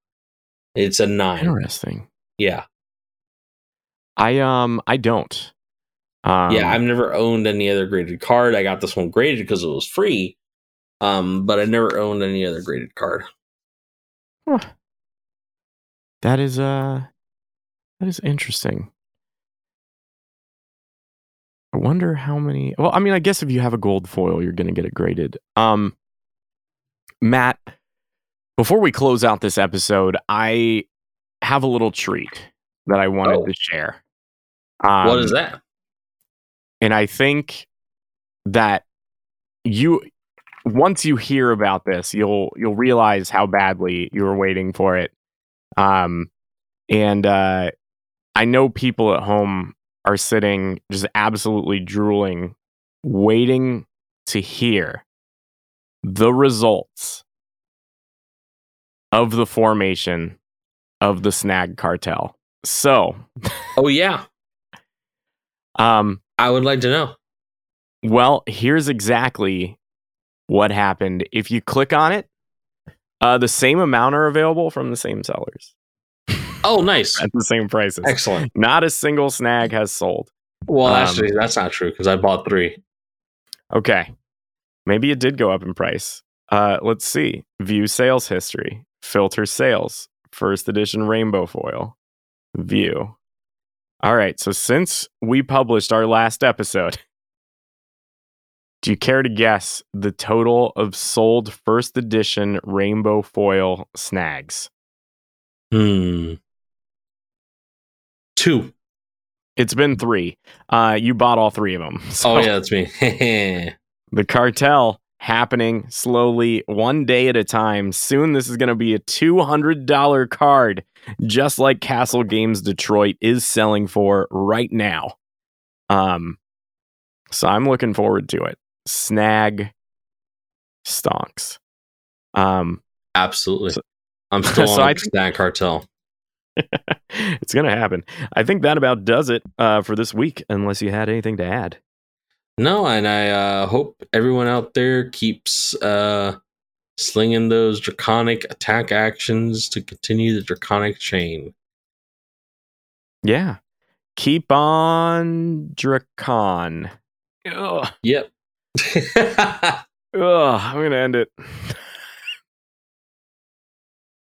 It's a nine. Interesting. Yeah, I um I don't. Um, yeah. I've never owned any other graded card. I got this one graded because it was free, um, but I never owned any other graded card. That is uh that is interesting. I wonder how many well, I mean, I guess if you have a gold foil, you're gonna get it graded. Um Matt, before we close out this episode, I have a little treat that I wanted Oh. to share. Um, what is that? and I think that you once you hear about this, you'll you'll realize how badly you were waiting for it. Um, and uh, I know people at home are sitting just absolutely drooling, waiting to hear the results of the formation of the Snag Cartel. So, Oh yeah, um, I would like to know. Well, here's exactly what happened. If you click on it, uh, the same amount are available from the same sellers Oh, nice, at the same prices. excellent. Not a single snag has sold. Well, Um, actually, that's not true because I bought three. Okay. Maybe it did go up in price. Uh, let's see. View sales history, filter sales, first edition rainbow foil, view. All right. So since we published our last episode, do you care to guess the total of sold first edition rainbow foil snags? Hmm. Two. It's been three. Uh, you bought all three of them. Oh yeah, that's me. the cartel happening slowly one day at a time soon this is going to be a $200 card just like castle games detroit is selling for right now um so i'm looking forward to it snag stonks um Absolutely. I'm still So on I the think- Snag Cartel. it's gonna happen i think that about does it uh for this week unless you had anything to add No, and I uh, hope everyone out there keeps uh, slinging those draconic attack actions to continue the draconic chain. Yeah. keep on Dracon. Ugh. Yep. Ugh, I'm gonna end it.